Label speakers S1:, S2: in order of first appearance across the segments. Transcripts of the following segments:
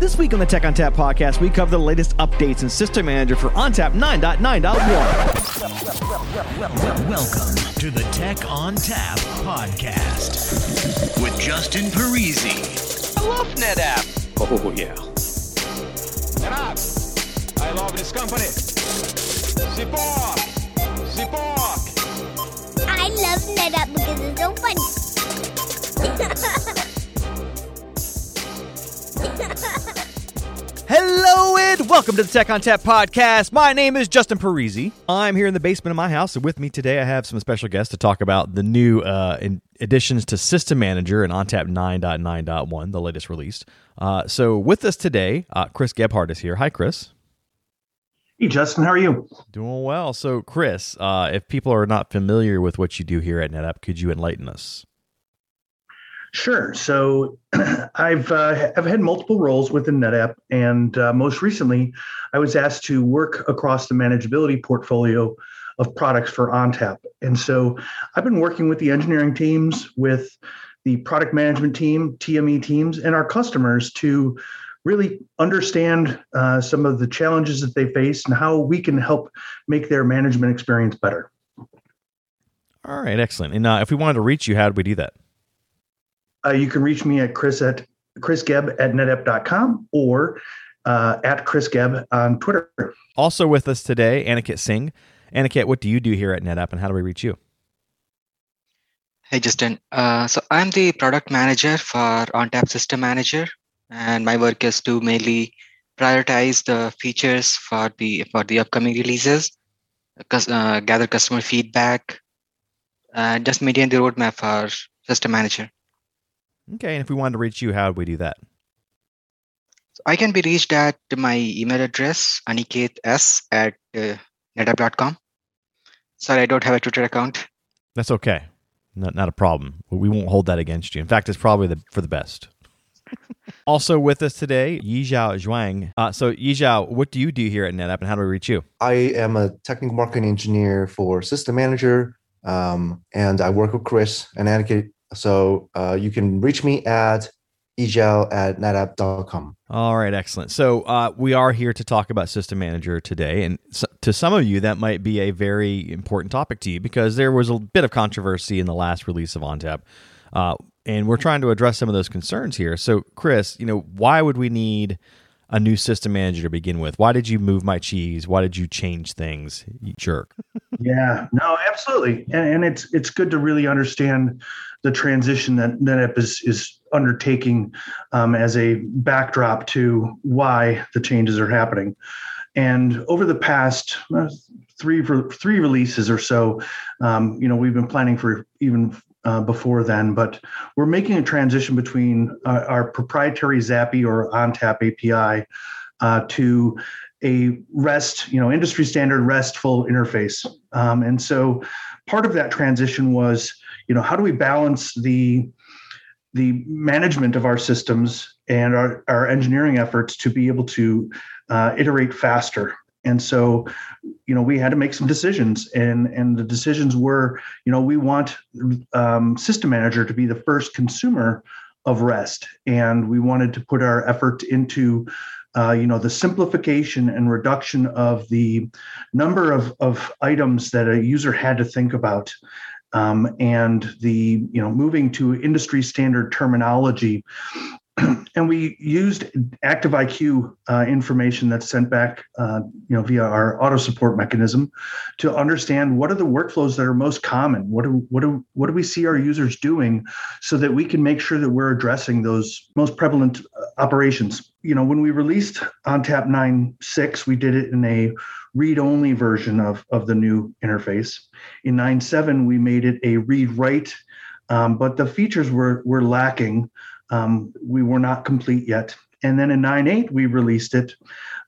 S1: This week on the Tech ONTAP podcast, we cover the latest updates in System Manager for ONTAP 9.9.1.
S2: Welcome to the Tech ONTAP podcast with Justin Parisi.
S3: I love NetApp.
S4: Oh, yeah.
S3: NetApp. I love this company. Support. Support.
S5: I love NetApp because it's so funny.
S1: Hello and welcome to the Tech ONTAP podcast. My name is Justin Parisi. I'm here in the basement of my house, and with me today I have some special guests to talk about the new uh, in additions to System Manager and ONTAP 9.9.1, the latest release. Uh, so with us today, uh, Chris Gebhardt is here. Hi, Chris.
S6: Hey, Justin, how are you?
S1: Doing well. So, Chris, uh, if people are not familiar with what you do here at NetApp, could you enlighten us?
S6: Sure. So I've uh, I've had multiple roles within NetApp, and uh, most recently, I was asked to work across the manageability portfolio of products for ONTAP. And so I've been working with the engineering teams, with the product management team, TME teams, and our customers to really understand uh, some of the challenges that they face and how we can help make their management experience better.
S1: All right, excellent. And uh, if we wanted to reach you, how do we do that?
S6: Uh, you can reach me at chris at chrisgeb at netapp.com or uh, at chrisgeb on Twitter.
S1: Also with us today, Aniket Singh. Aniket, what do you do here at NetApp and how do we reach you?
S7: Hey, Justin. Uh, so I'm the product manager for ONTAP System Manager, and my work is to mainly prioritize the features for the for the upcoming releases, uh, gather customer feedback, and just maintain the roadmap for System Manager.
S1: Okay, and if we wanted to reach you, how would we do that?
S7: So I can be reached at my email address, anikets at uh, netapp.com. Sorry, I don't have a Twitter account.
S1: That's okay. Not, not a problem. We won't hold that against you. In fact, it's probably the, for the best. also with us today, Yizhao Zhuang. Uh, so, Yizhao, what do you do here at NetApp and how do we reach you?
S8: I am a technical marketing engineer for System Manager, um, and I work with Chris and Aniket so uh, you can reach me at ejal at netapp.com.
S1: All right, excellent. So uh, we are here to talk about System Manager today. And so, to some of you, that might be a very important topic to you because there was a bit of controversy in the last release of ONTAP. Uh, and we're trying to address some of those concerns here. So, Chris, you know, why would we need a new system manager to begin with? Why did you move my cheese? Why did you change things? You jerk.
S6: yeah, no, absolutely. And, and it's it's good to really understand the transition that NetApp is is undertaking um, as a backdrop to why the changes are happening. And over the past uh, three three releases or so, um, you know, we've been planning for even uh, before then, but we're making a transition between uh, our proprietary ZAPI or ONTAP API uh, to a REST, you know, industry standard RESTful interface. Um, and so part of that transition was you know how do we balance the the management of our systems and our, our engineering efforts to be able to uh, iterate faster? And so you know we had to make some decisions and and the decisions were you know we want um, system manager to be the first consumer of rest. And we wanted to put our effort into uh, you know the simplification and reduction of the number of, of items that a user had to think about um, and the you know moving to industry standard terminology and we used active iq uh, information that's sent back uh, you know via our auto support mechanism to understand what are the workflows that are most common? What do what do what do we see our users doing so that we can make sure that we're addressing those most prevalent uh, operations? You know when we released on ontap 9.6 we did it in a read-only version of, of the new interface. In 9.7, we made it a read-write, um, but the features were, were lacking. Um, we were not complete yet. And then in 9.8, we released it.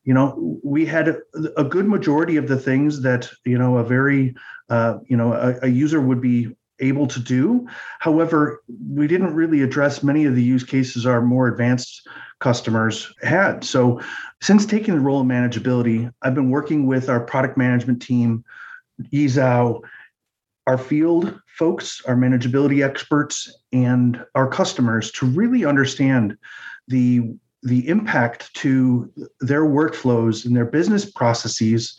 S6: You know, we had a, good majority of the things that, you know, a very, uh, you know, a, a user would be able to do. However, we didn't really address many of the use cases our more advanced customers had. So, since taking the role of manageability, I've been working with our product management team, Yizhao, our field folks, our manageability experts, and our customers to really understand the the impact to their workflows and their business processes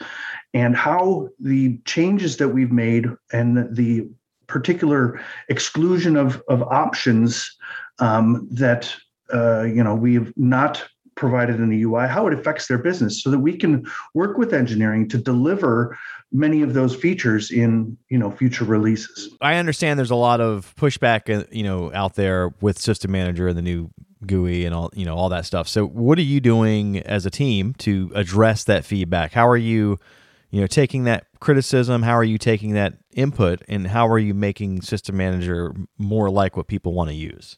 S6: and how the changes that we've made and the particular exclusion of, of options um, that uh, you know we have not provided in the UI, how it affects their business, so that we can work with engineering to deliver many of those features in you know future releases.
S1: I understand there's a lot of pushback, uh, you know, out there with System Manager and the new GUI and all you know all that stuff. So, what are you doing as a team to address that feedback? How are you, you know, taking that criticism? How are you taking that input, and how are you making System Manager more like what people want to use?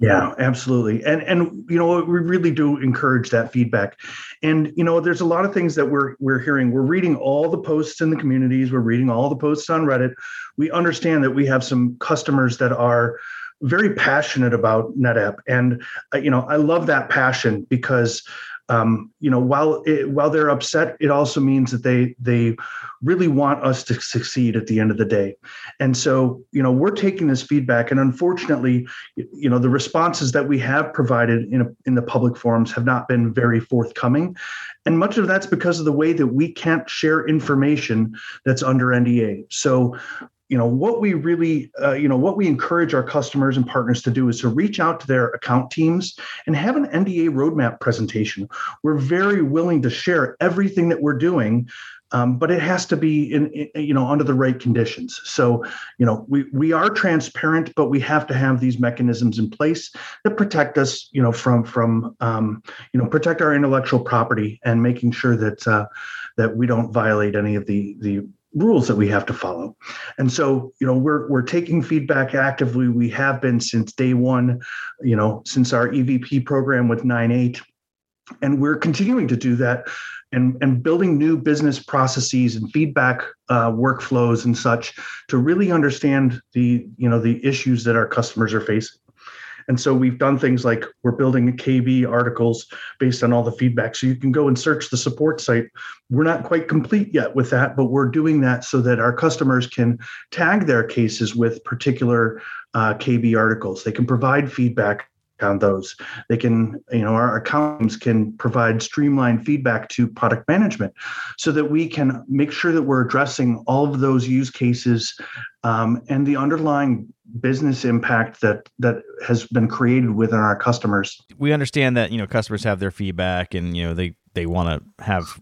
S6: Yeah, absolutely. And and you know we really do encourage that feedback. And you know there's a lot of things that we're we're hearing. We're reading all the posts in the communities, we're reading all the posts on Reddit. We understand that we have some customers that are very passionate about NetApp and uh, you know I love that passion because um, you know while it, while they're upset it also means that they they really want us to succeed at the end of the day. And so you know we're taking this feedback and unfortunately you know the responses that we have provided in, a, in the public forums have not been very forthcoming. And much of that's because of the way that we can't share information that's under nda so you know what we really uh, you know what we encourage our customers and partners to do is to reach out to their account teams and have an nda roadmap presentation. We're very willing to share everything that we're doing um, but it has to be in, in, you know under the right conditions. So you know we we are transparent but we have to have these mechanisms in place that protect us you know from from um, you know protect our intellectual property and making sure that uh, that we don't violate any of the the rules that we have to follow. And so, you know, we're we're taking feedback actively. We have been since day one, you know, since our EVP program with 9.8. And we're continuing to do that and, and building new business processes and feedback uh, workflows and such to really understand the, you know, the issues that our customers are facing. And so we've done things like we're building KB articles based on all the feedback. So you can go and search the support site. We're not quite complete yet with that, but we're doing that so that our customers can tag their cases with particular uh, KB articles. They can provide feedback on those. They can, you know, our accounts can provide streamlined feedback to product management so that we can make sure that we're addressing all of those use cases um, and the underlying business impact that that has been created within our customers.
S1: We understand that you know customers have their feedback and you know they they want to have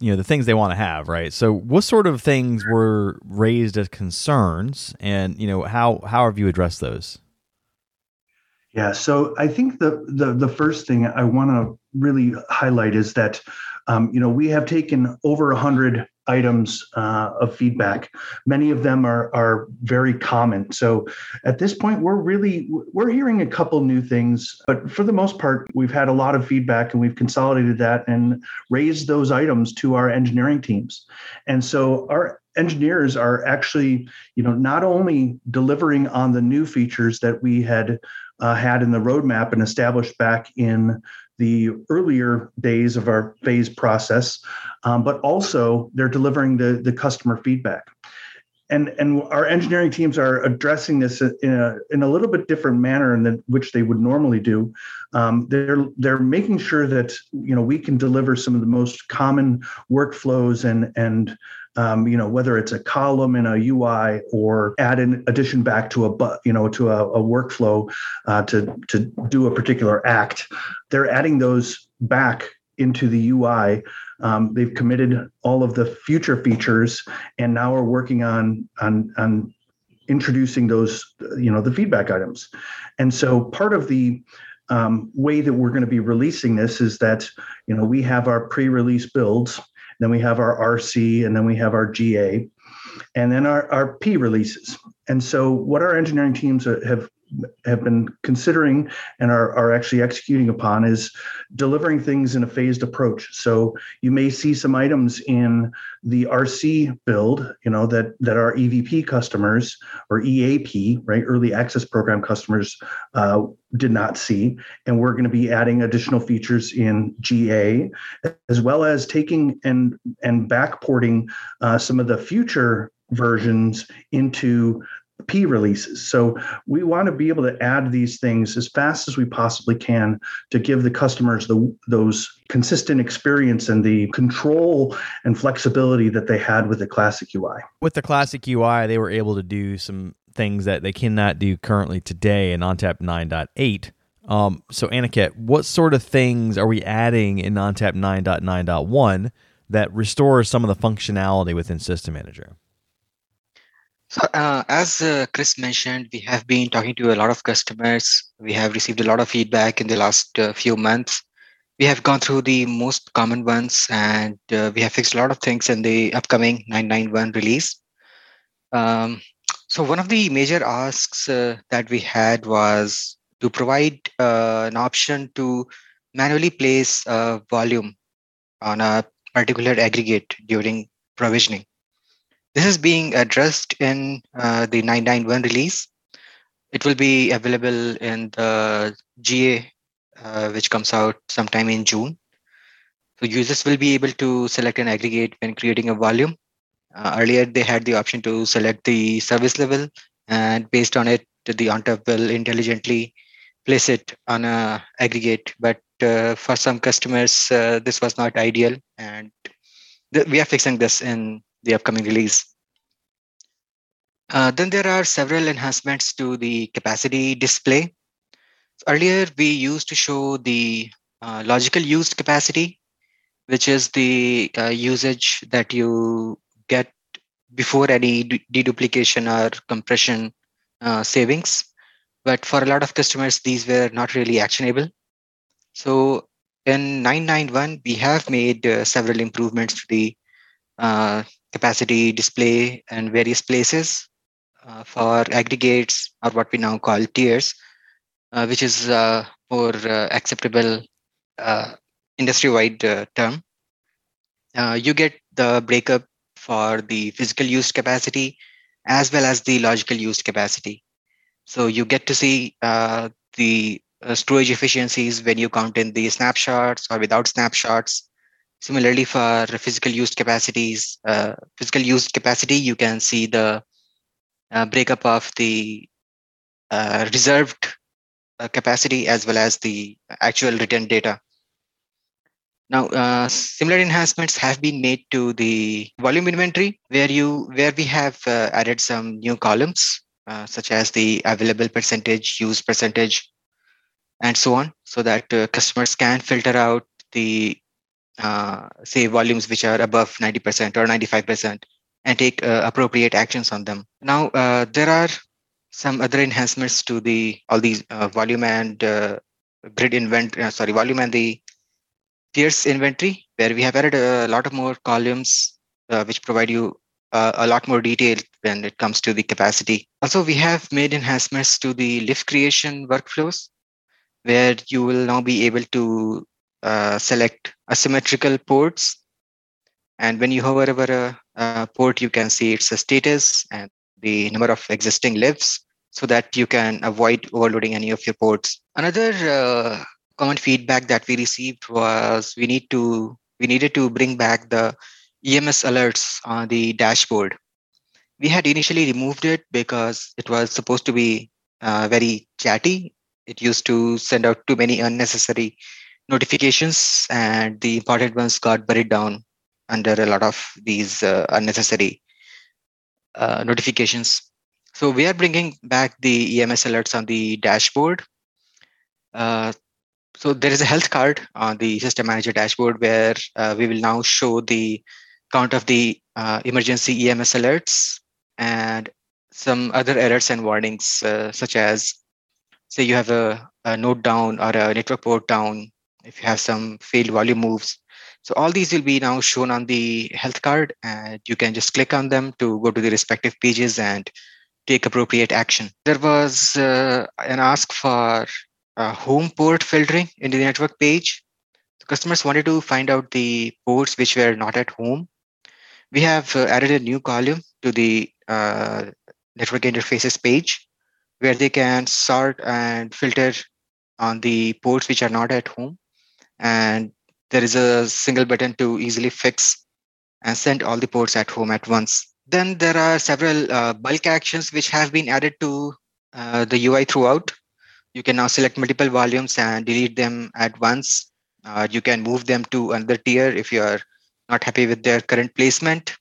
S1: you know the things they want to have right so what sort of things were raised as concerns and you know how how have you addressed those
S6: yeah so i think the the, the first thing i want to really highlight is that um, you know we have taken over a hundred items uh, of feedback. Many of them are are very common. So at this point, we're really we're hearing a couple new things, but for the most part, we've had a lot of feedback and we've consolidated that and raised those items to our engineering teams. And so our engineers are actually, you know, not only delivering on the new features that we had uh, had in the roadmap and established back in the earlier days of our phase process, um, but also they're delivering the, the customer feedback. And, and our engineering teams are addressing this in a, in a little bit different manner than which they would normally do. Um, they're they're making sure that you know we can deliver some of the most common workflows and and um, you know, whether it's a column in a UI or add an addition back to a, but you know, to a, a workflow uh, to to do a particular act, they're adding those back into the UI. Um, they've committed all of the future features, and now we're working on on on introducing those, you know, the feedback items. And so part of the um, way that we're going to be releasing this is that you know we have our pre-release builds then we have our RC, and then we have our GA, and then our, our P releases. And so, what our engineering teams have have been considering and are, are actually executing upon is delivering things in a phased approach. So you may see some items in the RC build, you know, that that our EVP customers or EAP, right, early access program customers uh, did not see. And we're going to be adding additional features in GA, as well as taking and and backporting uh, some of the future versions into P releases. So we want to be able to add these things as fast as we possibly can to give the customers the those consistent experience and the control and flexibility that they had with the classic UI.
S1: With the classic UI, they were able to do some things that they cannot do currently today in ONTAP 9.8. Um, so, Aniket, what sort of things are we adding in ONTAP 9.9.1 that restores some of the functionality within System Manager?
S7: So, uh, as uh, Chris mentioned, we have been talking to a lot of customers. We have received a lot of feedback in the last uh, few months. We have gone through the most common ones and uh, we have fixed a lot of things in the upcoming 991 release. Um, so, one of the major asks uh, that we had was to provide uh, an option to manually place a volume on a particular aggregate during provisioning. This is being addressed in uh, the 991 release. It will be available in the GA, uh, which comes out sometime in June. So users will be able to select an aggregate when creating a volume. Uh, earlier, they had the option to select the service level, and based on it, the on ONTAP will intelligently place it on a aggregate. But uh, for some customers, uh, this was not ideal, and th- we are fixing this in the upcoming release. Uh, then there are several enhancements to the capacity display. Earlier, we used to show the uh, logical used capacity, which is the uh, usage that you get before any deduplication or compression uh, savings. But for a lot of customers, these were not really actionable. So in 991, we have made uh, several improvements to the uh, capacity display and various places uh, for aggregates or what we now call tiers, uh, which is uh, more uh, acceptable uh, industry-wide term. you get the breakup for the physical used capacity as well as the logical used capacity. So you get to see the storage efficiencies when you count in the snapshots or without snapshots Similarly, for physical used capacities, uh, physical used capacity, you can see the uh, breakup of the uh, reserved uh, capacity as well as the actual written data. Now, uh, similar enhancements have been made to the volume inventory, where you where we have uh, added some new columns, such as the available percentage, use percentage, and so on, so that customers can filter out the uh, say volumes which are above 90% or 95% and take uh, appropriate actions on them. Now, uh, there are some other enhancements to the all these uh, volume and uh, grid inventory, sorry, volume and the tiers inventory, where we have added a lot of more columns which provide you a lot more detail when it comes to the capacity. Also, we have made enhancements to the LIF creation workflows, where you will now be able to uh, select asymmetrical ports. And when you hover over a, a, port, you can see its status and the number of existing LIFs so that you can avoid overloading any of your ports. Another uh, common feedback that we received was we need to we needed to bring back the EMS alerts on the dashboard. We had initially removed it because it was supposed to be uh, very chatty. It used to send out too many unnecessary notifications and the important ones got buried down under a lot of these uh, unnecessary uh, notifications. So we are bringing back the EMS alerts on the dashboard. Uh, so there is a health card on the system manager dashboard where uh, we will now show the count of the uh, emergency EMS alerts and some other errors and warnings, uh, such as say you have a, a node down or a network port down if you have some failed volume moves. So all these will be now shown on the health card and you can just click on them to go to the respective pages and take appropriate action. There was uh, an ask for home port filtering in the network page. The customers wanted to find out the ports which were not at home. We have uh, added a new column to the uh, network interfaces page where they can sort and filter on the ports which are not at home and there is a single button to easily fix and send all the ports at home at once then there are several uh, bulk actions which have been added to uh, the UI throughout. You can now select multiple volumes and delete them at once. Uh, you can move them to another tier if you are not happy with their current placement.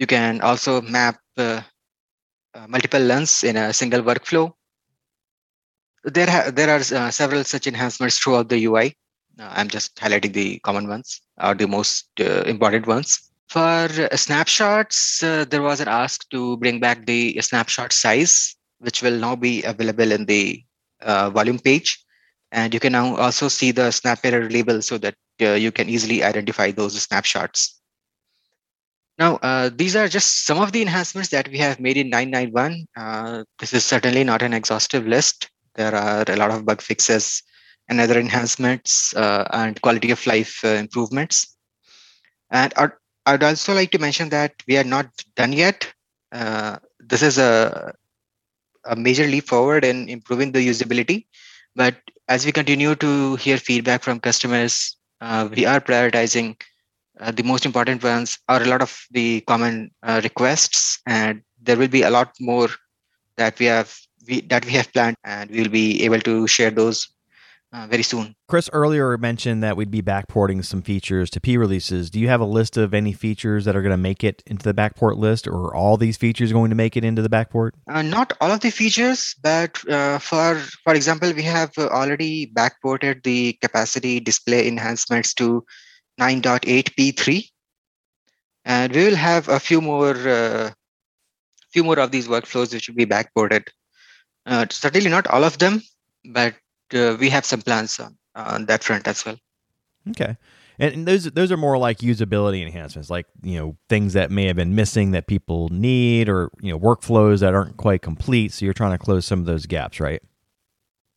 S7: You can also map uh, uh, multiple LUNs in a single workflow. There, ha- there are uh, several such enhancements throughout the UI. I'm just highlighting the common ones or the most important ones. For uh, snapshots, uh, there was an ask to bring back the snapshot size, which will now be available in the uh, volume page. And you can now also see the SnapMirror label so that uh, you can easily identify those snapshots. Now, uh, these are just some of the enhancements that we have made in 991. Uh, this is certainly not an exhaustive list. There are a lot of bug fixes and other enhancements and quality of life improvements. And I'd also like to mention that we are not done yet. Uh, this is a, a major leap forward in improving the usability. But as we continue to hear feedback from customers, uh, we are prioritizing uh, the most important ones or a lot of the common uh, requests, and there will be a lot more that we have we, that we have planned, and we will be able to share those uh, very soon.
S1: Chris earlier mentioned that we'd be backporting some features to P releases. Do you have a list of any features that are going to make it into the backport list, or are all these features going to make it into the backport?
S7: Uh, not all of the features, but uh, for for example, we have already backported the capacity display enhancements to 9.8p3, and we will have a few more uh, few more of these workflows which will be backported. Uh, certainly not all of them, but Uh, we have some plans on, on that front as well.
S1: Okay. And those those are more like usability enhancements, like you know things that may have been missing that people need, or you know workflows that aren't quite complete. So you're trying to close some of those gaps, right?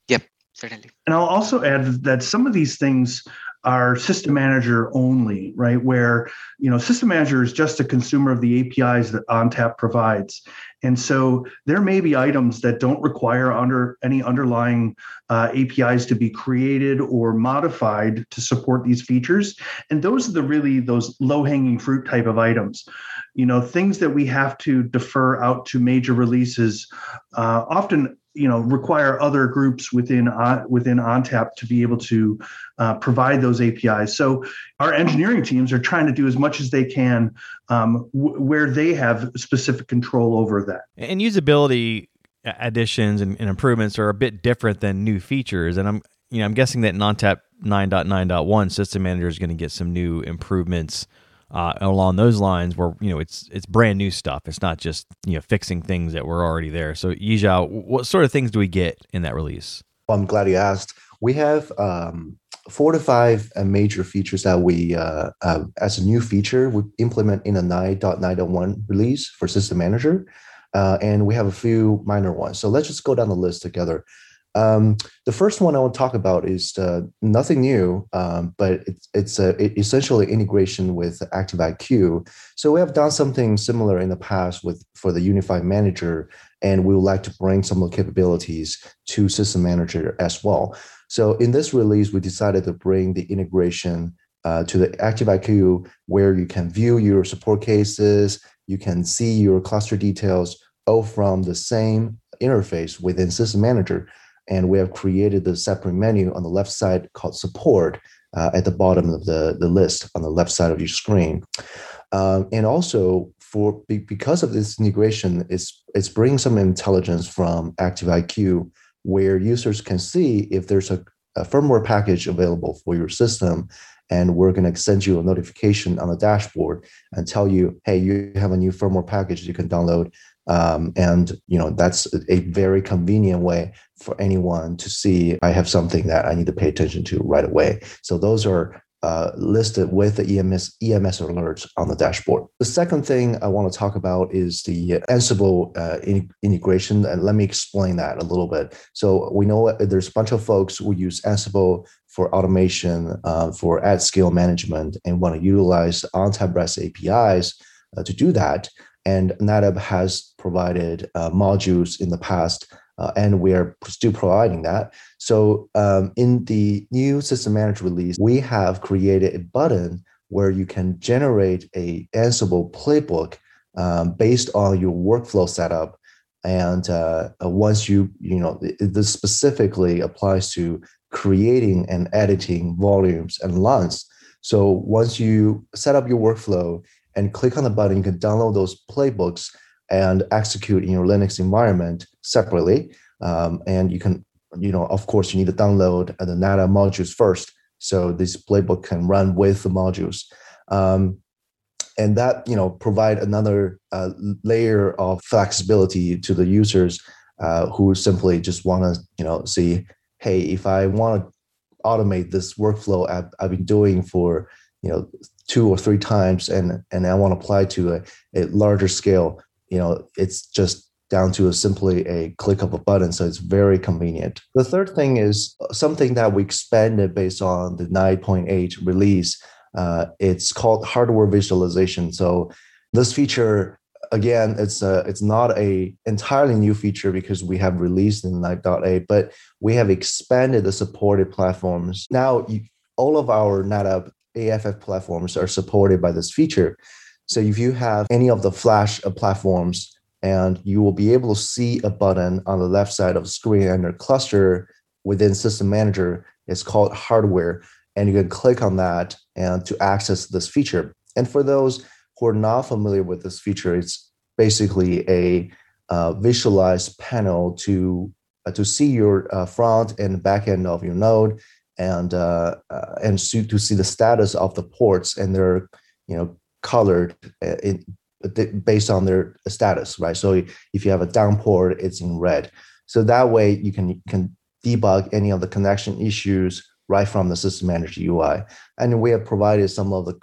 S7: Yep, certainly.
S6: And I'll also add that some of these things are system manager only, right? Where you know system manager is just a consumer of the APIs that ONTAP provides, and so there may be items that don't require under any underlying uh, APIs to be created or modified to support these features, and those are the really those low hanging fruit type of items. You know, things that we have to defer out to major releases uh, often you know require other groups within uh, within ONTAP to be able to uh, provide those APIs. So our engineering teams are trying to do as much as they can um, w- where they have specific control over that.
S1: And usability additions and, and, improvements are a bit different than new features. And I'm you know I'm guessing that ONTAP 9.9.1 System Manager is going to get some new improvements uh, along those lines where you know it's it's brand new stuff. It's not just you know fixing things that were already there. So Yizhao, what sort of things do we get in that release?
S8: Well, i'm glad you asked. We have um, four to five uh, major features that we uh, uh, as a new feature we implement in a 9.9.1 release for system manager uh, and we have a few minor ones. So let's just go down the list together um, the first one I want to talk about is uh, nothing new, um, but it's, it's a, it essentially integration with ActiveIQ. So we have done something similar in the past with for the Unified Manager, and we would like to bring some of the capabilities to System Manager as well. So in this release, we decided to bring the integration uh, to the ActiveIQ, where you can view your support cases, you can see your cluster details, all from the same interface within System Manager and we have created the separate menu on the left side called support uh, at the bottom of the, the list on the left side of your screen. Um, and also for because of this integration, it's it's bringing some intelligence from ActiveIQ where users can see if there's a, a firmware package available for your system and we're going to send you a notification on the dashboard and tell you hey you have a new firmware package you can download um, and you know that's a very convenient way for anyone to see I have something that I need to pay attention to right away. So those are uh, listed with the EMS EMS alerts on the dashboard. The second thing I want to talk about is the Ansible uh, in, integration, and let me explain that a little bit. So we know there's a bunch of folks who use Ansible for automation, uh, for at scale management, and want to utilize ONTAP REST APIs uh, to do that. And NetApp has provided uh, modules in the past, uh, and we are still providing that. So um, in the new System Manager release, we have created a button where you can generate a Ansible playbook um, based on your workflow setup. And uh, uh once you, you know, this specifically applies to creating and editing volumes and LUNs. So once you set up your workflow and click on the button, you can download those playbooks and execute in your Linux environment separately. Um, and you can, you know, of course, you need to download the NetApp modules first, so this playbook can run with the modules. Um, and that you know provide another uh, layer of flexibility to the users uh, who simply just want to you know see hey if i want to automate this workflow I've, I've been doing for you know two or three times and and i want to apply to a, a larger scale you know it's just down to a simply a click of a button so it's very convenient. The third thing is something that we expanded based on the 9.8 release uh, it's called hardware visualization. So this feature again it's a, it's not a entirely new feature because we have released in 9.8 but we have expanded the supported platforms. Now all of our NetApp AFF platforms are supported by this feature. So if you have any of the flash uh, platforms and you will be able to see a button on the left side of the screen under cluster within system manager. It's called hardware and you can click on that and to access this feature. And for those who are not familiar with this feature it's basically a uh, visualized panel to uh, to see your uh, front and back end of your node and uh, uh, and to, to see the status of the ports and their you know colored uh, in based on their status, right? So if you have a down port, it's in red. So that way you can can debug any of the connection issues right from the system manager UI. And we have provided some of the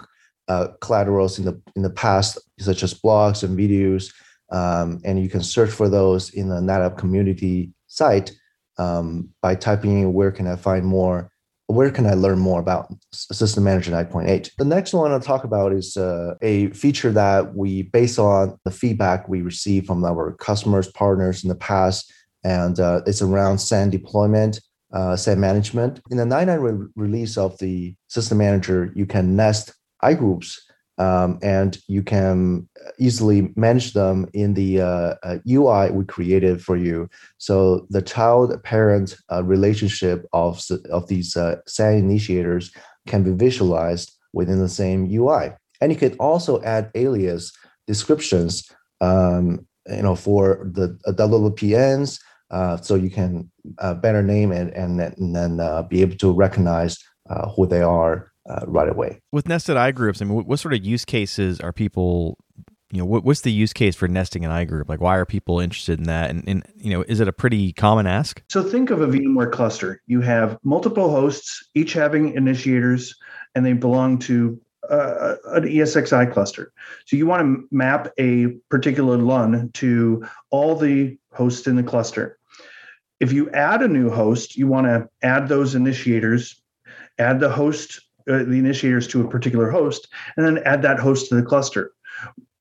S8: uh, collaterals in the in the past, such as blogs and videos, um, and you can search for those in the NetApp community site um, by typing in where can I find more where can I learn more about System Manager 9.8? The next one I'll talk about is uh, a feature that we, based on the feedback we receive from our customers, partners in the past, and uh, it's around SAN deployment, uh, SAN management. In the 9.9 re- release of the System Manager, you can nest iGroups um, and you can easily manage them in the uh, uh, UI we created for you. So the child-parent uh, relationship of of these uh, SAN initiators can be visualized within the same UI, and you can also add alias descriptions, um, you know, for the uh, WWPNs. Uh, so you can better name it and, and then be able to recognize who they are uh, right away.
S1: With nested I groups, I mean, what, what, sort of use cases are people? You know, what, what's the use case for nesting an I group? Like, why are people interested in that? And, and you know, is it a pretty common ask?
S6: So think of a VMware cluster. You have multiple hosts, each having initiators, and they belong to uh, an ESXi cluster. So you want to map a particular LUN to all the hosts in the cluster. If you add a new host, you want to add those initiators, add the host uh, the initiators to a particular host, and then add that host to the cluster.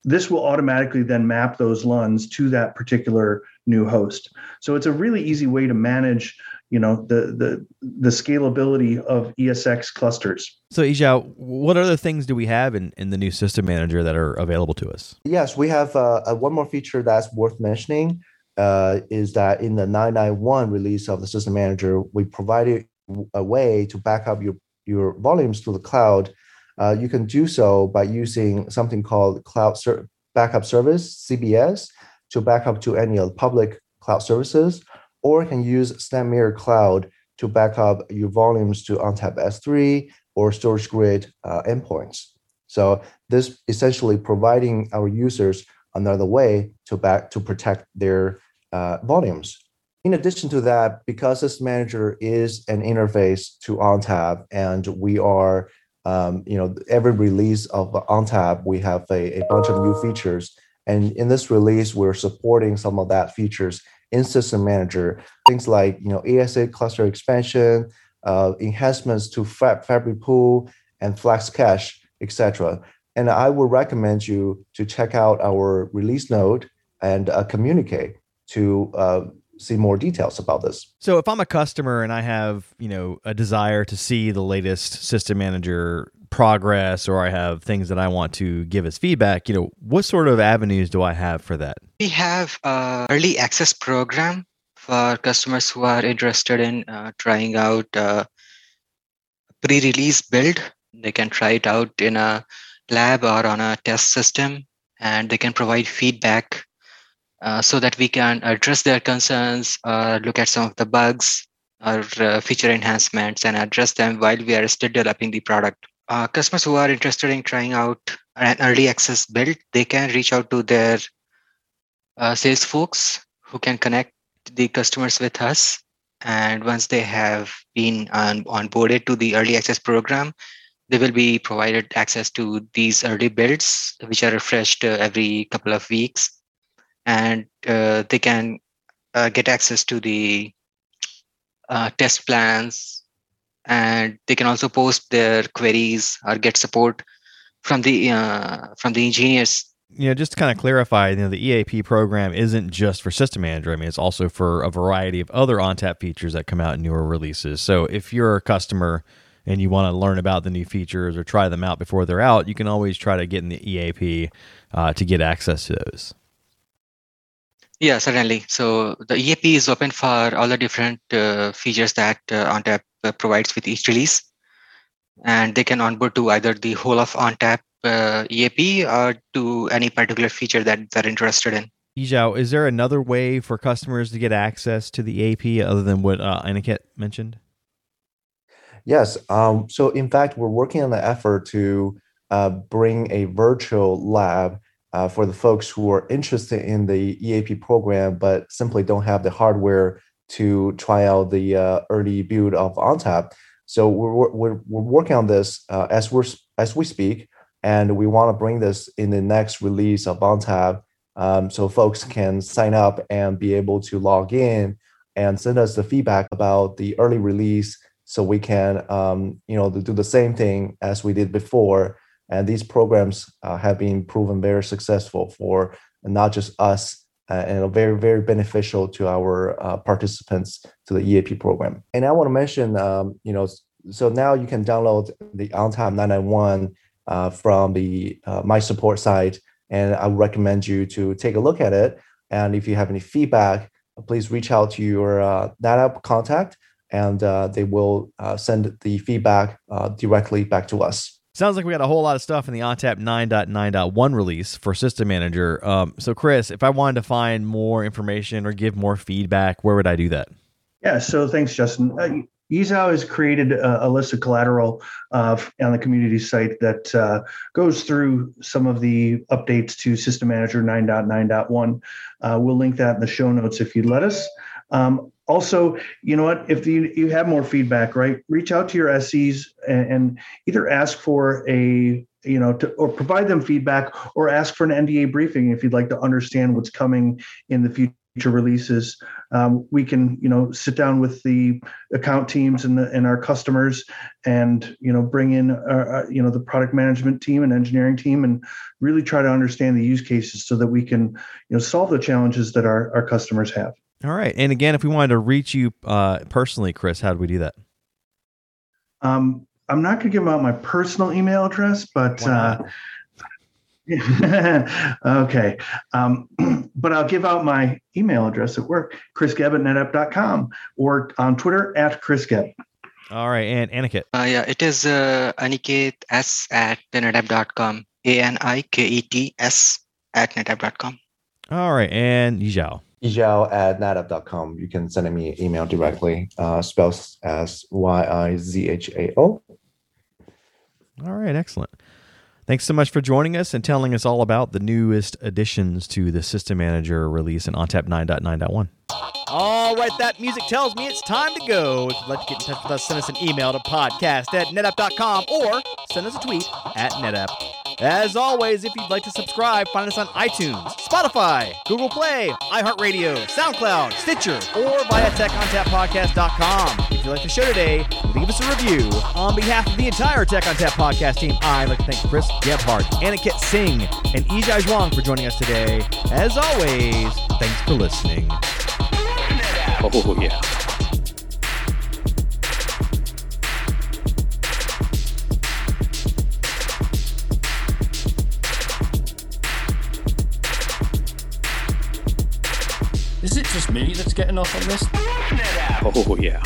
S6: This will automatically then map those LUNs to that particular new host. So it's a really easy way to manage, you know, the the the scalability of ESX clusters.
S1: So Yizhao, what other things do we have in, in the new system manager that are available to us?
S8: Yes, we have uh, one more feature that's worth mentioning. Uh, is that in the 991 release of the system manager, we provided a way to back up your your volumes to the cloud, uh, you can do so by using something called Cloud Ser- Backup Service (CBS) to back up to any of the public cloud services, or you can use SnapMirror Cloud to back up your volumes to ONTAP S3 or StorageGRID uh, endpoints. So this essentially providing our users another way to back to protect their uh, volumes in addition to that, because this manager is an interface to ONTAP, and we are, um, you know, every release of ONTAP, we have a, a bunch of new features. And in this release, we're supporting some of that features in System Manager. Things like, you know, ES8 cluster expansion, uh, enhancements to Fab, Fabric Pool and Flex Cache, etc. And I would recommend you to check out our release note and uh, communicate to uh, see more details about this.
S1: So if I'm a customer and I have, you know, a desire to see the latest system manager progress or I have things that I want to give as feedback, you know, what sort of avenues do I have for that?
S7: We have a early access program for customers who are interested in uh, trying out a pre-release build. They can try it out in a lab or on a test system, and they can provide feedback uh, so that we can address their concerns or look at some of the bugs or uh, feature enhancements and address them while we are still developing the product. Uh, customers who are interested in trying out an early access build, they can reach out to their uh, sales folks who can connect the customers with us. And once they have been on, onboarded to the early access program, they will be provided access to these early builds, which are refreshed uh, every couple of weeks. And uh, they can uh, get access to the uh, test plans, and they can also post their queries or get support from the from the engineers
S1: you know, just to kind of clarify, you know, the EAP program isn't just for System Manager. I mean, it's also for a variety of other ONTAP features that come out in newer releases. So if you're a customer and you want to learn about the new features or try them out before they're out, you can always try to get in the EAP uh, to get access to those.
S7: Yeah, certainly. So the EAP is open for all the different uh, features that uh, ONTAP uh, provides with each release. And they can onboard to either the whole of ONTAP uh, EAP or to any particular feature that they're interested in.
S1: Yizhao, is there another way for customers to get access to the EAP other than what uh, Aniket mentioned?
S8: Yes. Um, so, in fact, we're working on the effort to uh, bring a virtual lab uh, for the folks who are interested in the EAP program but simply don't have the hardware to try out the uh, early build of ONTAP. So we're, we're, we're working on this uh, as we're as we speak and we want to bring this in the next release of ONTAP um, so folks can sign up and be able to log in and send us the feedback about the early release so we can um, you know do the same thing as we did before and these programs uh, have been proven very successful for not just us uh, and very very beneficial to our uh, participants to the eap program and i want to mention um, you know so now you can download the ONTAP 991 uh, from the uh, my support site, and I recommend you to take a look at it. And if you have any feedback, please reach out to your uh, NetApp contact, and uh, they will send the feedback directly back to us.
S1: Sounds like we got a whole lot of stuff in the ONTAP 9.9.1 release for System Manager. Um, so, Chris, if I wanted to find more information or give more feedback, where would I do that?
S6: Yeah, so thanks, Justin. Yizhao has created a, a, list of collateral uh, on the community site that uh, goes through some of the updates to System Manager 9.9.1. Uh, we'll link that in the show notes if you'd let us. Um, also, you know what? If you, you have more feedback, right, reach out to your SEs and, and either ask for a you know, to, or provide them feedback or ask for an NDA briefing if you'd like to understand what's coming in the future releases. Um, we can, you know, sit down with the account teams and, the, and our customers, and you know, bring in, uh, uh, you know, the product management team and engineering team, and really try to understand the use cases so that we can, you know, solve the challenges that our our customers have.
S1: All right, and again, if we wanted to reach you uh, personally, Chris, how do we do that?
S6: Um, I'm not going to give out my personal email address, but uh, okay. Um, but I'll give out my email address at work, chrisgebb at netapp.com or on Twitter at chrisgebb.
S1: All right. And Aniket?
S7: Uh, yeah, it is uh, Aniket S at netapp.com. A-N-I-K-E-T-S at netapp.com.
S1: All right. And Yizhao?
S8: Yizhao at netapp.com. You can send me an email directly, uh, spelled as Y-I-Z-H-A-O.
S1: All right. Excellent. Thanks so much for joining us and telling us all about the newest additions to the System Manager release in ONTAP 9.9.1. All right, that music tells me it's time to go. If you'd like to get in touch with us, send us an email to podcast at netapp.com or send us a tweet at netapp. As always, if you'd like to subscribe, find us on iTunes, Spotify, Google Play, iHeartRadio, SoundCloud, Stitcher, or via TechOnTapPodcast.com. If you like the show today, leave us a review. On behalf of the entire Tech ONTAP podcast team, I'd like to thank Chris Gebhardt, Aniket Singh, and Yizhao Zhuang for joining us today. As always, thanks for listening.
S2: Oh, yeah.
S4: Me that's getting off on this?
S9: Oh, yeah.